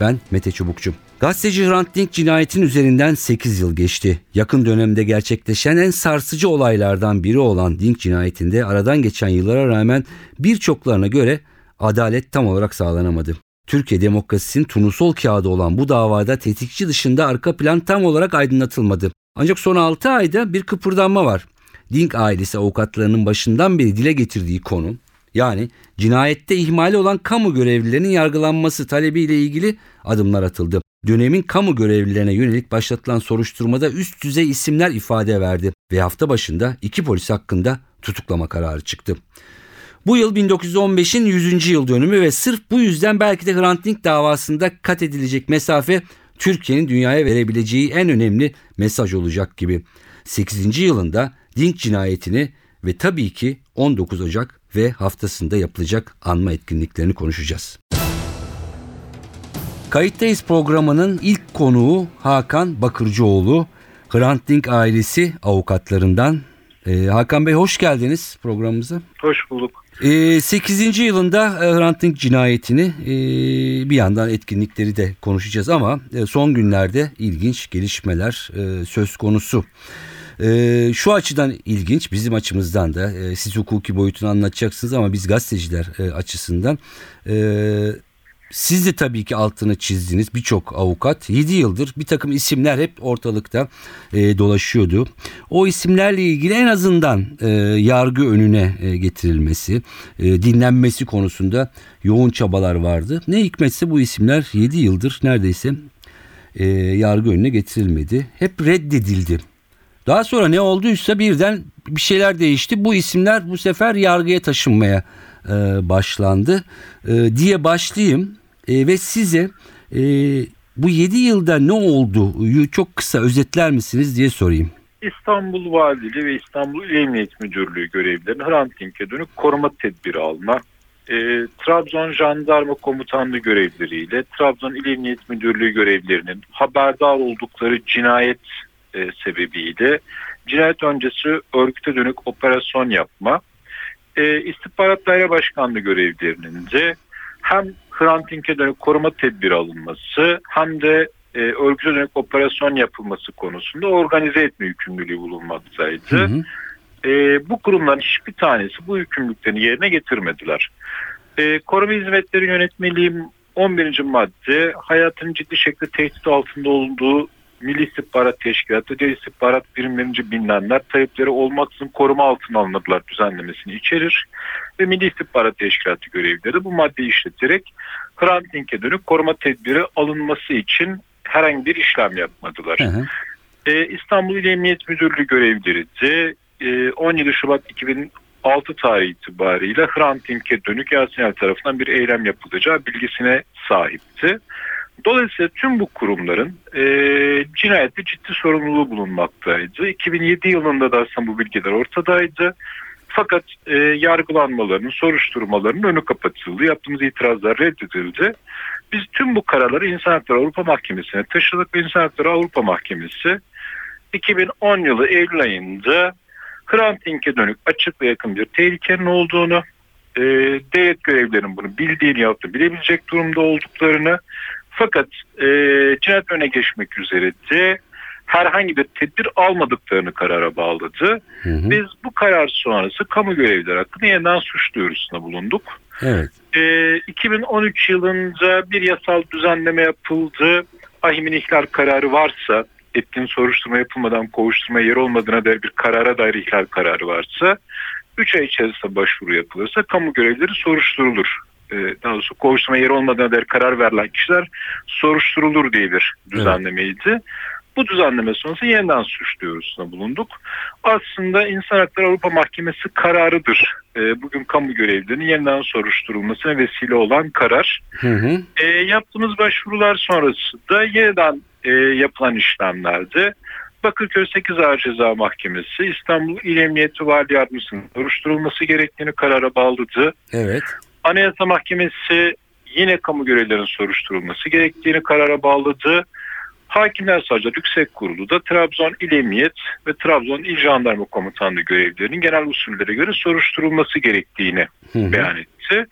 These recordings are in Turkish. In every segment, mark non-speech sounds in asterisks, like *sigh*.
Ben Mete Çubukçu. Gazeteci Hrant Dink cinayetin üzerinden 8 yıl geçti. Yakın dönemde gerçekleşen en sarsıcı olaylardan biri olan Dink cinayetinde aradan geçen yıllara rağmen birçoklarına göre adalet tam olarak sağlanamadı. Türkiye demokrasisinin turnusol kağıdı olan bu davada tetikçi dışında arka plan tam olarak aydınlatılmadı. Ancak son 6 ayda bir kıpırdanma var. Dink ailesi avukatlarının başından beri dile getirdiği konu yani cinayette ihmali olan kamu görevlilerinin yargılanması talebiyle ilgili adımlar atıldı. Dönemin kamu görevlilerine yönelik başlatılan soruşturmada üst düzey isimler ifade verdi ve hafta başında iki polis hakkında tutuklama kararı çıktı. Bu yıl 1915'in 100. yıl dönümü ve sırf bu yüzden belki de Hrant Dink davasında kat edilecek mesafe Türkiye'nin dünyaya verebileceği en önemli mesaj olacak gibi. 8. yılında Dink cinayetini ve tabii ki 19 Ocak ve haftasında yapılacak anma etkinliklerini konuşacağız. Kayıttayız programının ilk konuğu Hakan Bakırcıoğlu. Hrant Dink ailesi avukatlarından. Ee, Hakan Bey hoş geldiniz programımıza. Hoş bulduk. Ee, 8. yılında e, Hrant Dink cinayetini e, bir yandan etkinlikleri de konuşacağız ama e, son günlerde ilginç gelişmeler e, söz konusu. E, şu açıdan ilginç bizim açımızdan da e, siz hukuki boyutunu anlatacaksınız ama biz gazeteciler e, açısından e, siz de tabii ki altını çizdiniz birçok avukat 7 yıldır bir takım isimler hep ortalıkta e, dolaşıyordu. O isimlerle ilgili en azından e, yargı önüne e, getirilmesi, e, dinlenmesi konusunda yoğun çabalar vardı. Ne hikmetse bu isimler 7 yıldır neredeyse e, yargı önüne getirilmedi. Hep reddedildi. Daha sonra ne olduysa birden bir şeyler değişti. Bu isimler bu sefer yargıya taşınmaya e, başlandı e, diye başlayayım e, ve size e, bu 7 yılda ne oldu çok kısa özetler misiniz diye sorayım. İstanbul Valiliği ve İstanbul İl Emniyet Müdürlüğü görevlilerinin Hrant Dink'e dönük koruma tedbiri alma, e, Trabzon Jandarma Komutanlığı görevlileriyle Trabzon İl Emniyet Müdürlüğü görevlilerinin haberdar oldukları cinayet e, sebebiyle cinayet öncesi örgüte dönük operasyon yapma, e, İstihbarat Daire Başkanlığı görevlilerinin de hem Hrant Dink'e dönük koruma tedbiri alınması hem de e, örgüte dönük operasyon yapılması konusunda organize etme yükümlülüğü bulunmaktaydı. Hı hı. E, bu kurumların hiçbir tanesi bu yükümlülüklerini yerine getirmediler. E, koruma hizmetleri yönetmeliği 11. madde hayatın ciddi şekilde tehdit altında olduğu Milli İstihbarat Teşkilatı, diğer istihbarat birimlerince bilinenler talepleri olmaksızın koruma altına alınırlar düzenlemesini içerir. Ve Milli İstihbarat Teşkilatı görevlileri bu maddeyi işleterek Hrant Dink'e dönük koruma tedbiri alınması için herhangi bir işlem yapmadılar. Hı hı. Ee, İstanbul İl Emniyet Müdürlüğü görevlileri de e, 17 Şubat 2006 tarihi itibariyle Hrant Dink'e dönük Yasin tarafından bir eylem yapılacağı bilgisine sahipti. Dolayısıyla tüm bu kurumların e, cinayette ciddi sorumluluğu bulunmaktaydı. 2007 yılında da aslında bu bilgiler ortadaydı. Fakat e, yargılanmalarının, soruşturmalarının önü kapatıldı. Yaptığımız itirazlar reddedildi. Biz tüm bu kararları İnsan Hakları Avrupa Mahkemesi'ne taşıdık ve İnsan Hakları Avrupa Mahkemesi 2010 yılı Eylül ayında Hrant Dink'e dönük açık ve yakın bir tehlikenin olduğunu, e, devlet görevlilerinin bunu bildiğini da bilebilecek durumda olduklarını fakat e, cinayet öne geçmek üzere de herhangi bir tedbir almadıklarını karara bağladı. Hı hı. Biz bu karar sonrası kamu görevlileri hakkında yeniden suç duyurusunda bulunduk. Evet. E, 2013 yılında bir yasal düzenleme yapıldı. Ahimin ihlal kararı varsa, etkin soruşturma yapılmadan kovuşturma yer olmadığına dair bir karara dair ihlal kararı varsa 3 ay içerisinde başvuru yapılırsa kamu görevlileri soruşturulur. E, daha doğrusu kovuşturma yeri olmadığına dair karar verilen kişiler soruşturulur diye bir düzenlemeydi. Evet. Bu düzenleme sonrası yeniden suç duyurusuna bulunduk. Aslında İnsan Hakları Avrupa Mahkemesi kararıdır. E, bugün kamu görevlilerinin yeniden soruşturulmasına vesile olan karar. Hı hı. E, yaptığımız başvurular sonrasında yeniden e, yapılan işlemlerde Bakırköy 8 Ağır Ceza Mahkemesi İstanbul İl Emniyeti Vali Yardımcısının soruşturulması gerektiğini karara bağladı. Evet. Anayasa Mahkemesi yine kamu görevlerinin soruşturulması gerektiğini karara bağladı. Hakimler Savcılar Yüksek Kurulu da Trabzon İl Emniyet ve Trabzon İl Jandarma Komutanlığı görevlerinin genel usullere göre soruşturulması gerektiğini Hı hı. beyan etti.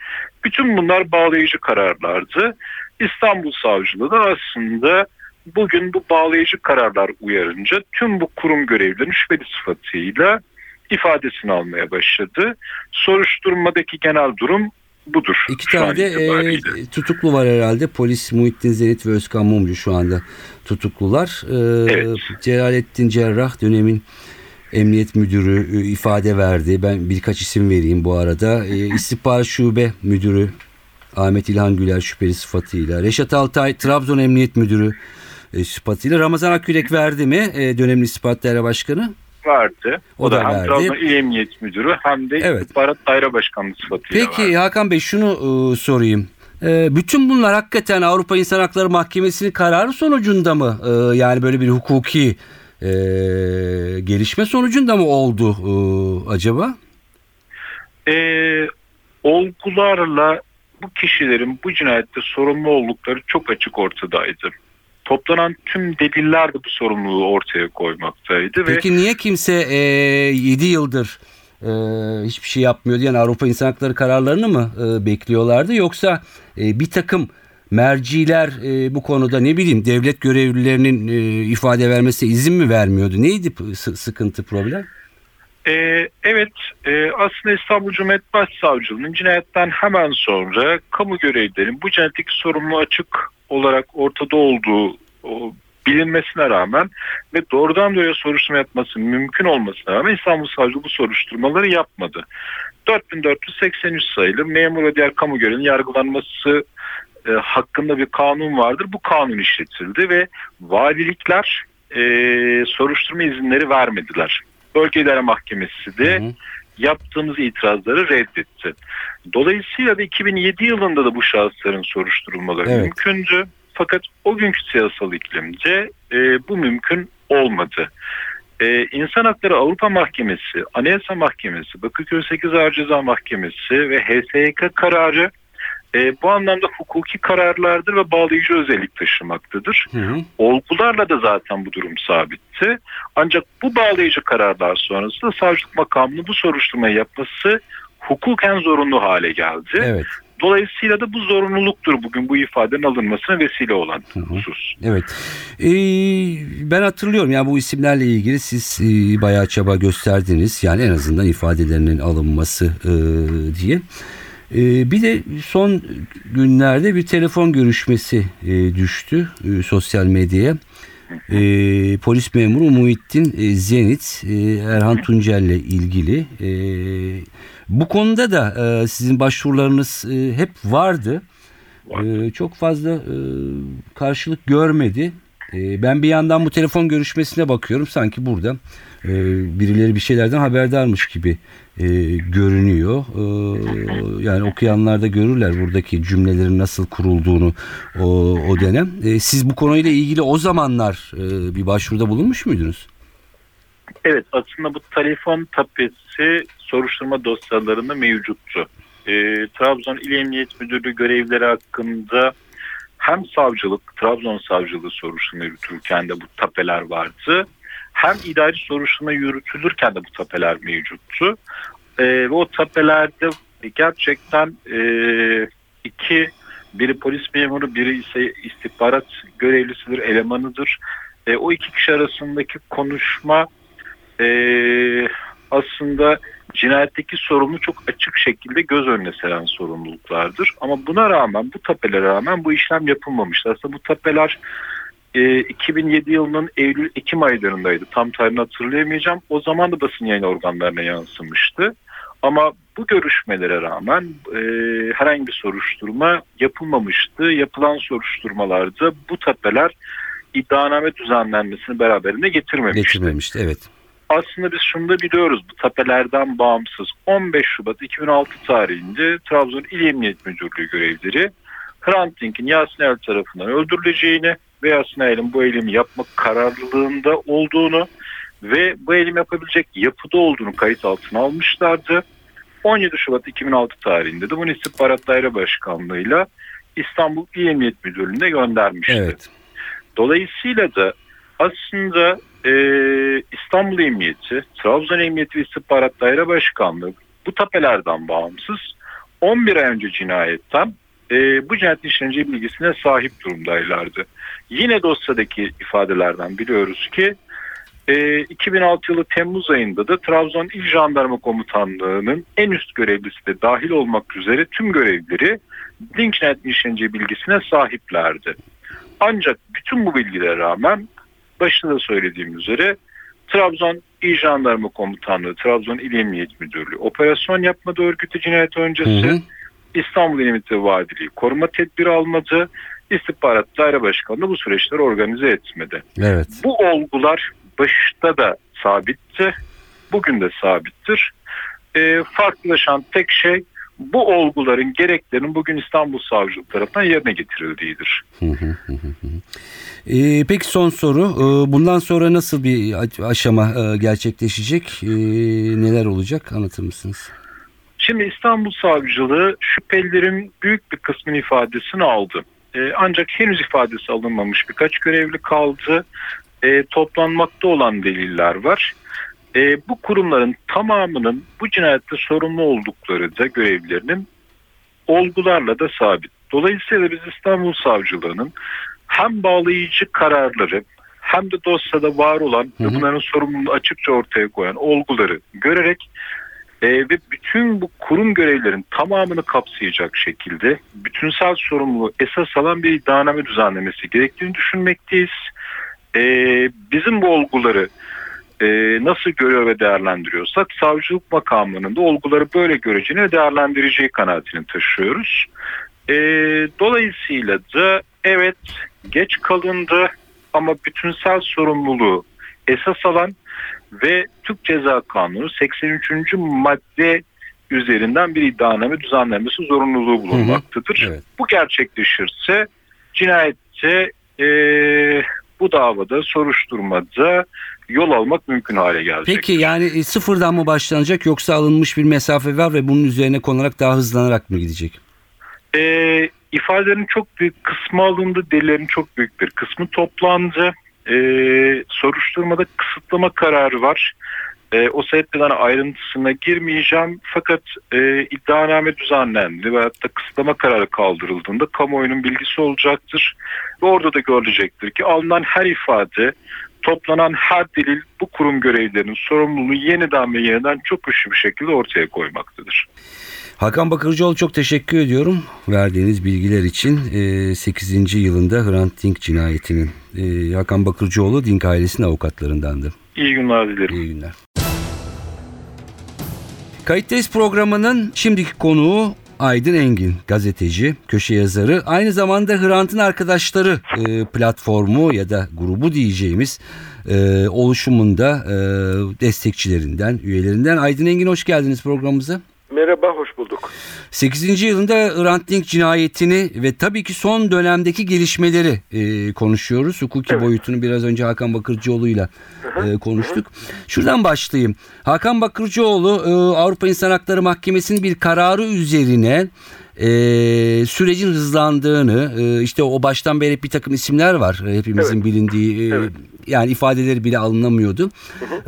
Bütün bunlar bağlayıcı kararlardı. İstanbul Savcılığı da aslında bugün bu bağlayıcı kararlar uyarınca tüm bu kurum görevlilerinin şüpheli sıfatıyla ifadesini almaya başladı. Soruşturmadaki genel durum budur. İki tane de e, tutuklu var herhalde. Polis Muhittin Zenit ve Özkan Mumcu şu anda tutuklular. E, Evet. Celalettin Cerrah dönemin Emniyet Müdürü e, ifade verdi. Ben birkaç isim vereyim bu arada. E, İstihbarat Şube Müdürü Ahmet İlhan Güler şüpheli sıfatıyla. Reşat Altay Trabzon Emniyet Müdürü e, sıfatıyla. Ramazan Akgürek verdi mi e, dönemin İstihbarat Daire Başkanı? Vardı. O O, da da, hem verdi. Trabzon İl Emniyet Müdürü hem de Evet. İstihbarat Daire Başkanlığı sıfatıyla Peki vardı. Hakan Bey şunu e, sorayım. E, bütün bunlar hakikaten Avrupa İnsan Hakları Mahkemesi'nin kararı sonucunda mı? E, yani böyle bir hukuki e, gelişme sonucunda mı oldu e, acaba? Ee, olgularla bu kişilerin bu cinayette sorumlu oldukları çok açık ortadaydı. Toplanan tüm deliller de bu sorumluluğu ortaya koymaktaydı ve Peki niye kimse e, 7 yıldır e, hiçbir şey yapmıyordu? Yani Avrupa İnsan Hakları kararlarını mı e, bekliyorlardı? Yoksa e, bir takım merciler e, bu konuda ne bileyim devlet görevlilerinin e, ifade vermesine izin mi vermiyordu? Neydi sıkıntı problem? Ee, evet e, aslında İstanbul Cumhuriyet Başsavcılığı'nın cinayetten hemen sonra kamu görevlilerinin bu cinayetteki sorumlu açık olarak ortada olduğu bilinmesine rağmen ve doğrudan doğruya soruşturma yapması mümkün olmasına rağmen İstanbul Savcılığı bu soruşturmaları yapmadı. 4483 sayılı memur ve diğer kamu görevlinin yargılanması e, hakkında bir kanun vardır. Bu kanun işletildi ve valilikler e, soruşturma izinleri vermediler. Bölge İdare Mahkemesi de Hı hı. Yaptığımız itirazları reddetti. Dolayısıyla da 2007 yılında da bu şahısların soruşturulmaları Evet. mümkündü. Fakat o günkü siyasal iklimce e, bu mümkün olmadı. E, İnsan Hakları Avrupa Mahkemesi, Anayasa Mahkemesi, Bakırköy 8 Ağır Ceza Mahkemesi ve HSYK kararı e, bu anlamda hukuki kararlardır ve bağlayıcı özellik taşımaktadır. Hı hı. Olgularla da zaten bu durum sabitti. Ancak bu bağlayıcı kararlar sonrasında savcılık makamının bu soruşturmayı yapması hukuken zorunlu hale geldi. Evet. Dolayısıyla da bu zorunluluktur bugün bu ifadenin alınmasına vesile olan Hı hı. husus. Evet. Ee, ben hatırlıyorum ya bu isimlerle ilgili siz e, bayağı çaba gösterdiniz. Yani en azından ifadelerinin alınması e, diye. E, bir de son günlerde bir telefon görüşmesi e, düştü e, sosyal medyaya. E, polis memuru Muhittin e, Zenit, e, Erhan Tuncel'le ilgili. E, bu konuda da e, sizin başvurularınız e, hep vardı. Ee, çok fazla e, karşılık görmedi. E, ben bir yandan bu telefon görüşmesine bakıyorum. Sanki burada e, birileri bir şeylerden haberdarmış gibi e, görünüyor. E, yani okuyanlar da görürler buradaki cümlelerin nasıl kurulduğunu o, o dönem. E, siz bu konuyla ilgili o zamanlar e, bir başvuruda bulunmuş muydunuz? Evet aslında bu telefon tapesi soruşturma dosyalarında mevcuttu. Ee, Trabzon İl Emniyet Müdürlüğü görevleri hakkında hem savcılık, Trabzon savcılığı soruşturma yürütülürken de bu tapeler vardı. Hem idari soruşturma yürütülürken de bu tapeler mevcuttu. Ee, ve o tapelerde gerçekten e, iki, biri polis memuru, biri ise istihbarat görevlisidir, elemanıdır. E, o iki kişi arasındaki konuşma e, aslında cinayetteki sorumlu çok açık şekilde göz önüne seren sorumluluklardır. Ama buna rağmen bu tapelere rağmen bu işlem yapılmamıştı. Aslında bu tapeler e, 2007 yılının Eylül-Ekim aylarındaydı. Tam tarihini hatırlayamayacağım. O zaman da basın yayın organlarına yansımıştı. Ama bu görüşmelere rağmen e, herhangi bir soruşturma yapılmamıştı. Yapılan soruşturmalarda bu tapeler iddianame düzenlenmesini beraberinde getirmemişti Getirmemişti evet. aslında biz şunu da biliyoruz bu tapelerden bağımsız 15 Şubat 2006 tarihinde Trabzon İl Emniyet Müdürlüğü görevlileri Hrant Dink'in Yasin El tarafından öldürüleceğini veya Sinayel'in bu eylemi yapmak kararlılığında olduğunu ve bu eylemi yapabilecek yapıda olduğunu kayıt altına almışlardı. 17 Şubat 2006 tarihinde de bunu İstihbarat Daire Başkanlığı'yla İstanbul İl Emniyet Müdürlüğü'ne göndermişti. Evet. Dolayısıyla da aslında e, İstanbul Emniyeti, Trabzon Emniyeti ve İstihbarat Daire Başkanlığı bu tapelerden bağımsız 11 ay önce cinayetten e, bu cinayetin işleneceği bilgisine sahip durumdaylardı. Yine dosyadaki ifadelerden biliyoruz ki e, 2006 yılı Temmuz ayında da Trabzon İl Jandarma Komutanlığı'nın en üst görevlisi de dahil olmak üzere tüm görevlileri Link cinayetinin işleneceği bilgisine sahiplerdi. Ancak bütün bu bilgilere rağmen başında da söylediğim üzere Trabzon İl Jandarma Komutanlığı, Trabzon İl Emniyet Müdürlüğü operasyon yapmadı örgütü cinayet öncesi. Hı hı. İstanbul Emniyet ve Valiliği koruma tedbiri almadı. İstihbarat Daire Başkanlığı bu süreçleri organize etmedi. Evet. Bu olgular başta da sabitti. Bugün de sabittir. Ee, farklılaşan tek şey bu olguların gereklerinin bugün İstanbul Savcılığı tarafından yerine getirildiğidir. Hı hı hı hı hı. Ee, peki son soru. Ee, bundan sonra nasıl bir aşama e, gerçekleşecek? Ee, neler olacak? Anlatır mısınız? Şimdi İstanbul Savcılığı şüphelilerin büyük bir kısmının ifadesini aldı. Ee, ancak henüz ifadesi alınmamış birkaç görevli kaldı. Ee, toplanmakta olan deliller var. Ee, bu kurumların tamamının bu cinayette sorumlu oldukları da görevlilerinin olgularla da sabit. Dolayısıyla biz İstanbul Savcılığı'nın hem bağlayıcı kararları hem de dosyada var olan Hı hı. bunların sorumluluğunu açıkça ortaya koyan olguları görerek e, ve bütün bu kurum görevlerin tamamını kapsayacak şekilde bütünsel sorumluluğu esas alan bir iddianame düzenlemesi gerektiğini düşünmekteyiz. E, bizim bu olguları e, nasıl görüyor ve değerlendiriyorsak savcılık makamının da olguları böyle göreceğini ve değerlendireceği kanaatini taşıyoruz. E, dolayısıyla da evet geç kalındı ama bütünsel sorumluluğu esas alan ve Türk Ceza Kanunu 83. madde üzerinden bir iddianame düzenlenmesi zorunluluğu bulunmaktadır. Evet. Bu gerçekleşirse cinayette e, bu davada soruşturmada yol almak mümkün hale gelecek. Peki yani e, sıfırdan mı başlanacak yoksa alınmış bir mesafe var ve bunun üzerine konarak daha hızlanarak mı gidecek? E, ifadelerin çok büyük kısmı alındı, delillerin çok büyük bir kısmı toplandı. E, soruşturmada kısıtlama kararı var. E, o sebepten ayrıntısına girmeyeceğim. Fakat e, iddianame düzenlendi ve hatta kısıtlama kararı kaldırıldığında kamuoyunun bilgisi olacaktır. Ve orada da görülecektir ki alınan her ifade, toplanan her delil bu kurum görevlilerinin sorumluluğunu yeniden ve yeniden çok güçlü bir şekilde ortaya koymaktadır. Hakan Bakırcıoğlu çok teşekkür ediyorum verdiğiniz bilgiler için. Ee, 8. yılında Hrant Dink cinayetinin. Ee, Hakan Bakırcıoğlu Dink ailesinin avukatlarındandı. İyi günler dilerim. İyi günler. Kayıttayız programının şimdiki konuğu Aydın Engin, gazeteci, köşe yazarı, aynı zamanda Hrant'ın arkadaşları e, platformu ya da grubu diyeceğimiz e, oluşumunda e, destekçilerinden, üyelerinden. Aydın Engin hoş geldiniz programımıza. Merhaba, hoş bulduk. 8. yılında Hrant Dink cinayetini ve tabii ki son dönemdeki gelişmeleri e, konuşuyoruz. Hukuki Evet. boyutunu biraz önce Hakan Bakırcıoğlu'yla e, konuştuk. Şuradan başlayayım. Hakan Bakırcıoğlu e, Avrupa İnsan Hakları Mahkemesi'nin bir kararı üzerine e, sürecin hızlandığını e, işte o baştan beri bir takım isimler var e, hepimizin Evet. bilindiği e, Evet. Yani ifadeleri bile alınamıyordu.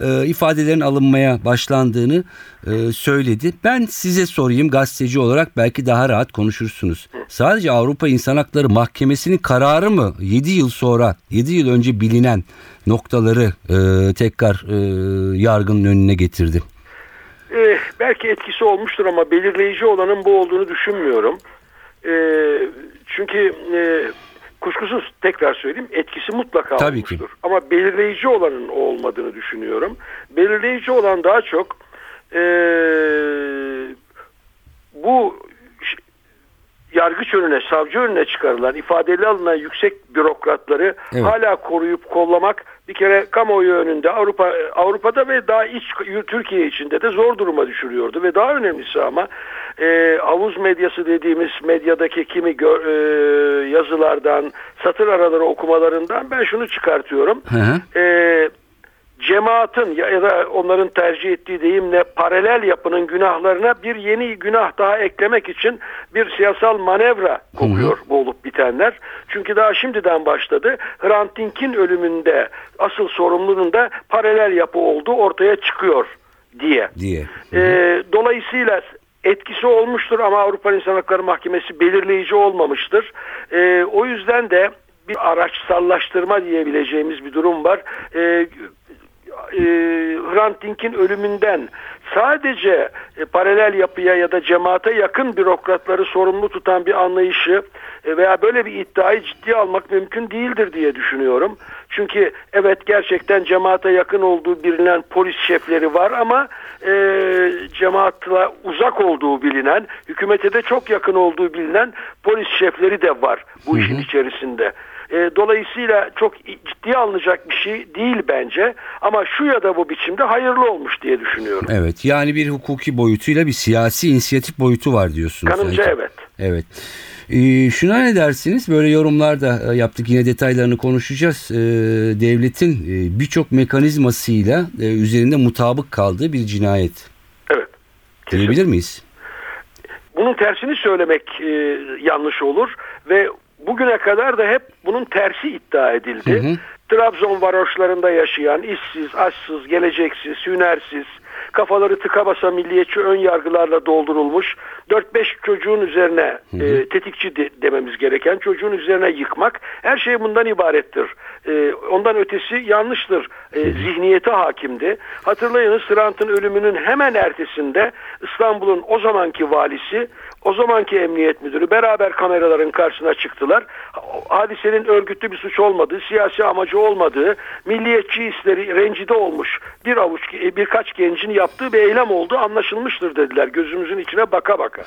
E, ifadelerin alınmaya başlandığını e, söyledi. Ben size sorayım gazeteci olarak belki daha rahat konuşursunuz. Sadece Avrupa İnsan Hakları Mahkemesi'nin kararı mı 7 yıl sonra 7 yıl önce bilinen noktaları e, tekrar e, yargının önüne getirdi? Ee, belki etkisi olmuştur ama belirleyici olanın bu olduğunu düşünmüyorum. Ee, çünkü e, kuşkusuz tekrar söyleyeyim etkisi mutlaka Tabii ki. olmuştur. Ama belirleyici olanın o olmadığını düşünüyorum. Belirleyici olan daha çok e, bu yargıç önüne, savcı önüne çıkarılan, ifadeli alınan yüksek bürokratları Evet. hala koruyup kollamak bir kere kamuoyu önünde Avrupa Avrupa'da ve daha iç Türkiye içinde de zor duruma düşürüyordu ve daha önemlisi ama e, havuz medyası dediğimiz medyadaki kimi gö- e, yazılardan satır araları okumalarından ben şunu çıkartıyorum. Hı hı. E, cemaatin ya, da onların tercih ettiği deyimle paralel yapının günahlarına bir yeni günah daha eklemek için bir siyasal manevra kokuyor bu olup bitenler. Çünkü daha şimdiden başladı. Hrant Dink'in ölümünde asıl sorumlunun da paralel yapı olduğu ortaya çıkıyor diye. diye. Ee, dolayısıyla etkisi olmuştur ama Avrupa İnsan Hakları Mahkemesi belirleyici olmamıştır. Ee, o yüzden de bir araçsallaştırma diyebileceğimiz bir durum var. Ee, e, Hrant Dink'in ölümünden sadece e, paralel yapıya ya da cemaate yakın bürokratları sorumlu tutan bir anlayışı e, veya böyle bir iddiayı ciddiye almak mümkün değildir diye düşünüyorum. Çünkü evet gerçekten cemaate yakın olduğu bilinen polis şefleri var ama e, cemaatla uzak olduğu bilinen, hükümete de çok yakın olduğu bilinen polis şefleri de var bu işin içerisinde. E, dolayısıyla çok ciddiye alınacak bir şey değil bence ama şu ya da bu biçimde hayırlı olmuş diye düşünüyorum. Evet yani bir hukuki boyutuyla bir siyasi inisiyatif boyutu var diyorsunuz. Kanımca sanki. evet. Evet. Ee, şuna ne dersiniz? Böyle yorumlar da e, yaptık. Yine detaylarını konuşacağız. Ee, devletin e, birçok mekanizmasıyla e, üzerinde mutabık kaldığı bir cinayet. Evet. Kesin. Diyebilir miyiz? Bunun tersini söylemek e, yanlış olur ve bugüne kadar da hep bunun tersi iddia edildi. Hı hı. Trabzon varoşlarında yaşayan işsiz, açsız, geleceksiz, hünersiz, kafaları tıka basa milliyetçi ön yargılarla doldurulmuş 4-5 çocuğun üzerine e, tetikçi de- dememiz gereken çocuğun üzerine yıkmak her şey bundan ibarettir. E, ondan ötesi yanlıştır. E, zihniyete hakimdi. Hatırlayınız Hrant'ın ölümünün hemen ertesinde İstanbul'un o zamanki valisi o zamanki emniyet müdürü beraber kameraların karşısına çıktılar. Hadisenin örgütlü bir suç olmadığı, siyasi amacı olmadığı, milliyetçi hisleri rencide olmuş bir avuç e, birkaç gencin yaptığı bir eylem olduğu anlaşılmıştır dediler gözümüzün içine baka baka.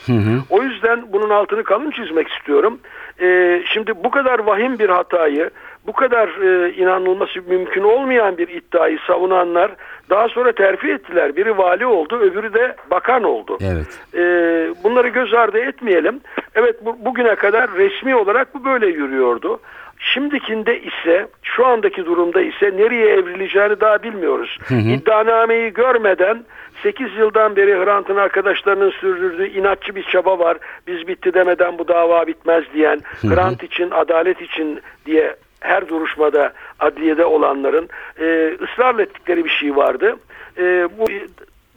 O yüzden bunun altını kalın çizmek istiyorum. Ee, şimdi bu kadar vahim bir hatayı, bu kadar e, inanılması mümkün olmayan bir iddiayı savunanlar daha sonra terfi ettiler. Biri vali oldu, öbürü de bakan oldu. Evet. Ee, bunları göz ardı etmeyelim. Evet bu, bugüne kadar resmi olarak bu böyle yürüyordu. Şimdikinde ise şu andaki durumda ise nereye evrileceğini daha bilmiyoruz. İddianameyi görmeden 8 yıldan beri Hrant'ın arkadaşlarının sürdürdüğü inatçı bir çaba var. Biz bitti demeden bu dava bitmez diyen, Hrant için, adalet için diye her duruşmada adliyede olanların e, ısrarla ettikleri bir şey vardı. E, bu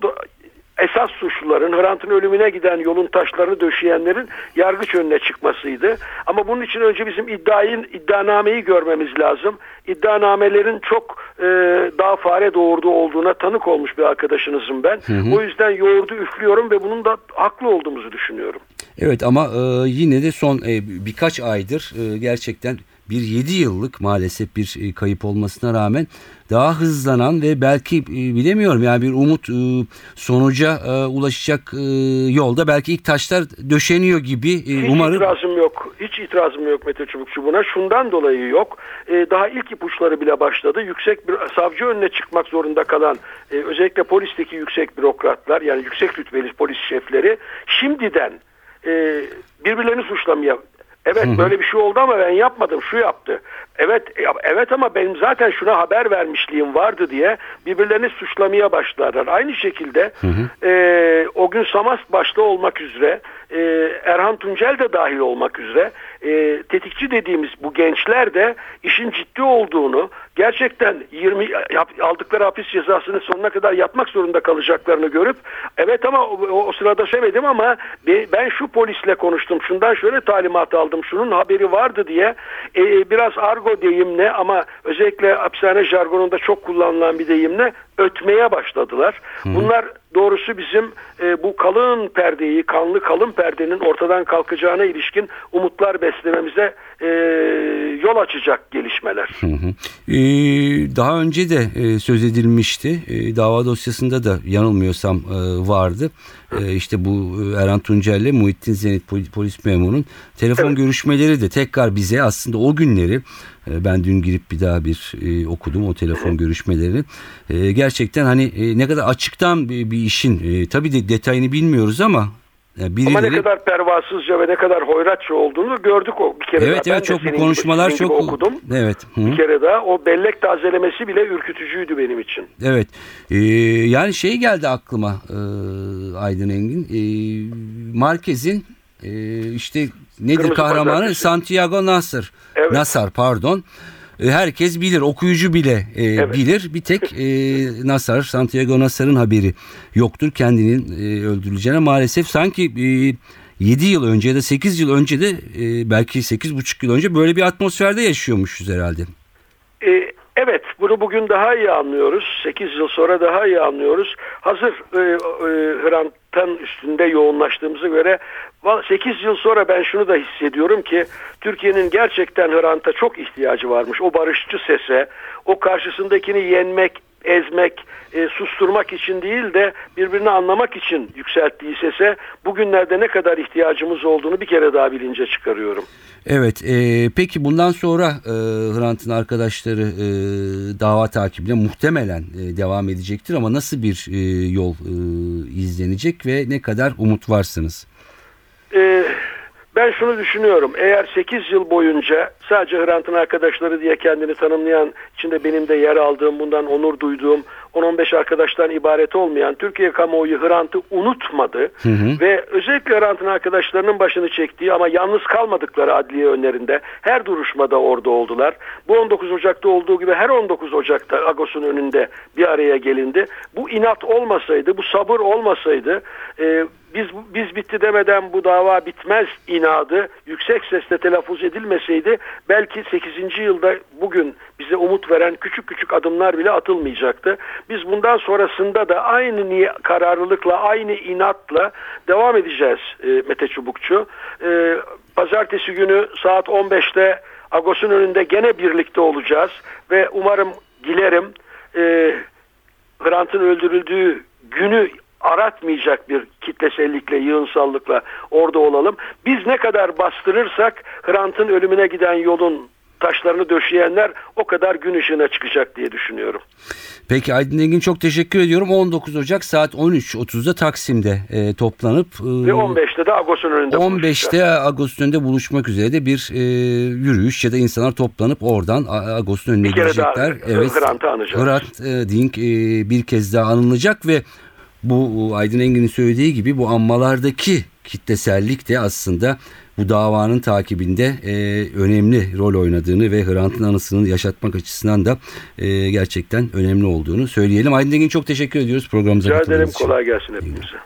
do- esas suçluların Hrant'ın ölümüne giden yolun taşlarını döşeyenlerin yargıç önüne çıkmasıydı. Ama bunun için önce bizim iddiayın iddianameyi görmemiz lazım. İddianamelerin çok e, daha fare doğurduğu olduğuna tanık olmuş bir arkadaşınızım ben. O yüzden yoğurdu üflüyorum ve bunun da haklı olduğumuzu düşünüyorum. Evet ama e, yine de son e, birkaç aydır e, gerçekten bir 7 yıllık maalesef bir e, kayıp olmasına rağmen daha hızlanan ve belki e, bilemiyorum yani bir umut e, sonuca ulaşacak yolda belki ilk taşlar döşeniyor gibi Hiç umarım. itirazım yok. Hiç itirazım yok Mete Çubukçu buna. Şundan dolayı yok. Daha ilk ipuçları bile başladı. Yüksek bir savcı önüne çıkmak zorunda kalan özellikle polisteki yüksek bürokratlar yani yüksek rütbeli polis şefleri şimdiden birbirlerini suçlamaya Evet böyle bir şey oldu ama ben yapmadım şu yaptı. Evet e, evet ama benim zaten şuna haber vermişliğim vardı diye birbirlerini suçlamaya başlarlar. Aynı şekilde e, o gün Samas başta olmak üzere e, Erhan Tuncel de dahil olmak üzere e, tetikçi dediğimiz bu gençler de işin ciddi olduğunu gerçekten 20 yap- aldıkları hapis cezasını sonuna kadar yatmak zorunda kalacaklarını görüp evet ama o, o sırada söylemedim ama be- ben şu polisle konuştum şundan şöyle talimat aldım şunun haberi vardı diye e, biraz argo deyimle ama özellikle hapishane jargonunda çok kullanılan bir deyimle ötmeye başladılar. Bunlar doğrusu bizim e, bu kalın perdeyi, kanlı kalın perdenin ortadan kalkacağına ilişkin umutlar beslememize e, yol açacak gelişmeler. Hı hı. Ee, daha önce de e, söz edilmişti. E, dava dosyasında da yanılmıyorsam e, vardı. E, işte bu e, Erhan Tuncel ile Muhittin Zenit pol- polis memurunun telefon Evet. görüşmeleri de tekrar bize aslında o günleri Ben dün girip bir daha bir e, okudum o telefon görüşmelerini. E, gerçekten hani e, ne kadar açıktan bir, bir işin e, tabii de detayını bilmiyoruz ama e, birileri... Ama ne kadar pervasızca ve ne kadar hoyratça olduğunu gördük o bir kere Evet daha. Ben evet de çok bu gibi, konuşmalar sizin çok gibi okudum. Evet. Hı. Bir kere daha o bellek tazelemesi bile ürkütücüydü benim için. Evet. Ee, yani şey geldi aklıma e, Aydın Engin. E, Marquez'in e, işte nedir Kırmızı kahramanı? Pazartesi. Santiago Nasır. Evet. Nasar pardon. E, herkes bilir. Okuyucu bile e, Evet. bilir. Bir tek e, *laughs* Nasar, Santiago Nasar'ın haberi yoktur kendinin e, öldürüleceğine. Maalesef sanki e, 7 yıl önce ya da 8 yıl önce de e, belki 8,5 yıl önce böyle bir atmosferde yaşıyormuşuz herhalde. Ee, evet bunu bugün daha iyi anlıyoruz. 8 yıl sonra daha iyi anlıyoruz. Hazır e, e, Hrant Dink üstünde yoğunlaştığımıza göre 8 yıl sonra ben şunu da hissediyorum ki Türkiye'nin gerçekten Hrant'a çok ihtiyacı varmış. O barışçı sese, o karşısındakini yenmek, ezmek, e, susturmak için değil de birbirini anlamak için yükselttiği sese bugünlerde ne kadar ihtiyacımız olduğunu bir kere daha bilince çıkarıyorum. Evet, e, peki bundan sonra e, Hrant'ın arkadaşları e, dava takibine muhtemelen e, devam edecektir ama nasıl bir e, yol e, izlenecek ve ne kadar umut varsınız? Ee, ben şunu düşünüyorum. Eğer 8 yıl boyunca sadece Hrant'ın arkadaşları diye kendini tanımlayan, içinde benim de yer aldığım, bundan onur duyduğum 10-15 arkadaştan ibaret olmayan Türkiye kamuoyu Hrant'ı unutmadı ve özellikle Hrant'ın arkadaşlarının başını çektiği ama yalnız kalmadıkları adliye önlerinde her duruşmada orada oldular. Bu 19 Ocak'ta olduğu gibi her 19 Ocak'ta Agos'un önünde bir araya gelindi. Bu inat olmasaydı, bu sabır olmasaydı e, biz biz bitti demeden bu dava bitmez inadı yüksek sesle telaffuz edilmeseydi belki 8. yılda bugün bize umut veren küçük küçük adımlar bile atılmayacaktı. Biz bundan sonrasında da aynı kararlılıkla, aynı inatla devam edeceğiz e, Mete Çubukçu. E, pazartesi günü saat 15'te Agos'un önünde gene birlikte olacağız ve umarım dilerim e, Hrant'ın öldürüldüğü günü aratmayacak bir kitlesellikle, yığınsallıkla orada olalım. Biz ne kadar bastırırsak Hrant'ın ölümüne giden yolun taşlarını döşeyenler o kadar gün ışığına çıkacak diye düşünüyorum. Peki Aydın Engin çok teşekkür ediyorum. 19 Ocak saat 13.30'da Taksim'de e, toplanıp e, Ve 15'te de Agos'un önünde buluşacağız. 15'te Ağustos önünde buluşmak üzere de bir e, yürüyüş ya da insanlar toplanıp oradan A- Ağustos önüne Bir kere daha gidecekler. Hrant'ı anacağız. Hrant e, Dink e, bir kez daha anılacak ve bu Aydın Engin'in söylediği gibi bu anmalardaki kitlesellik de aslında bu davanın takibinde e, önemli rol oynadığını ve Hrant'ın anısını yaşatmak açısından da e, gerçekten önemli olduğunu söyleyelim. Aydın Engin çok teşekkür ediyoruz programımıza Rica ederim katıldığınız için. kolay gelsin hepimize.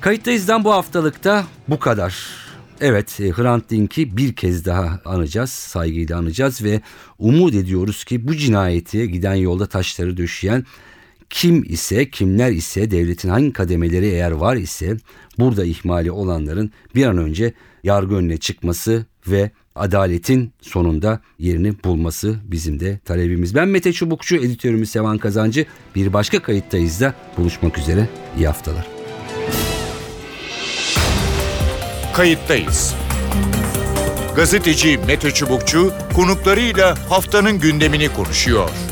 Kayıttayız'dan bu haftalıkta bu kadar. Evet e, Hrant Dink'i bir kez daha anacağız, saygıyla anacağız ve umut ediyoruz ki bu cinayeti giden yolda taşları döşeyen kim ise, kimler ise, devletin hangi kademeleri eğer var ise burada ihmali olanların bir an önce yargı önüne çıkması ve adaletin sonunda yerini bulması bizim de talebimiz. Ben Mete Çubukçu, editörümüz Sevan Kazancı. Bir başka kayıttayız da buluşmak üzere. İyi haftalar. Kayıttayız. Gazeteci Mete Çubukçu konuklarıyla haftanın gündemini konuşuyor.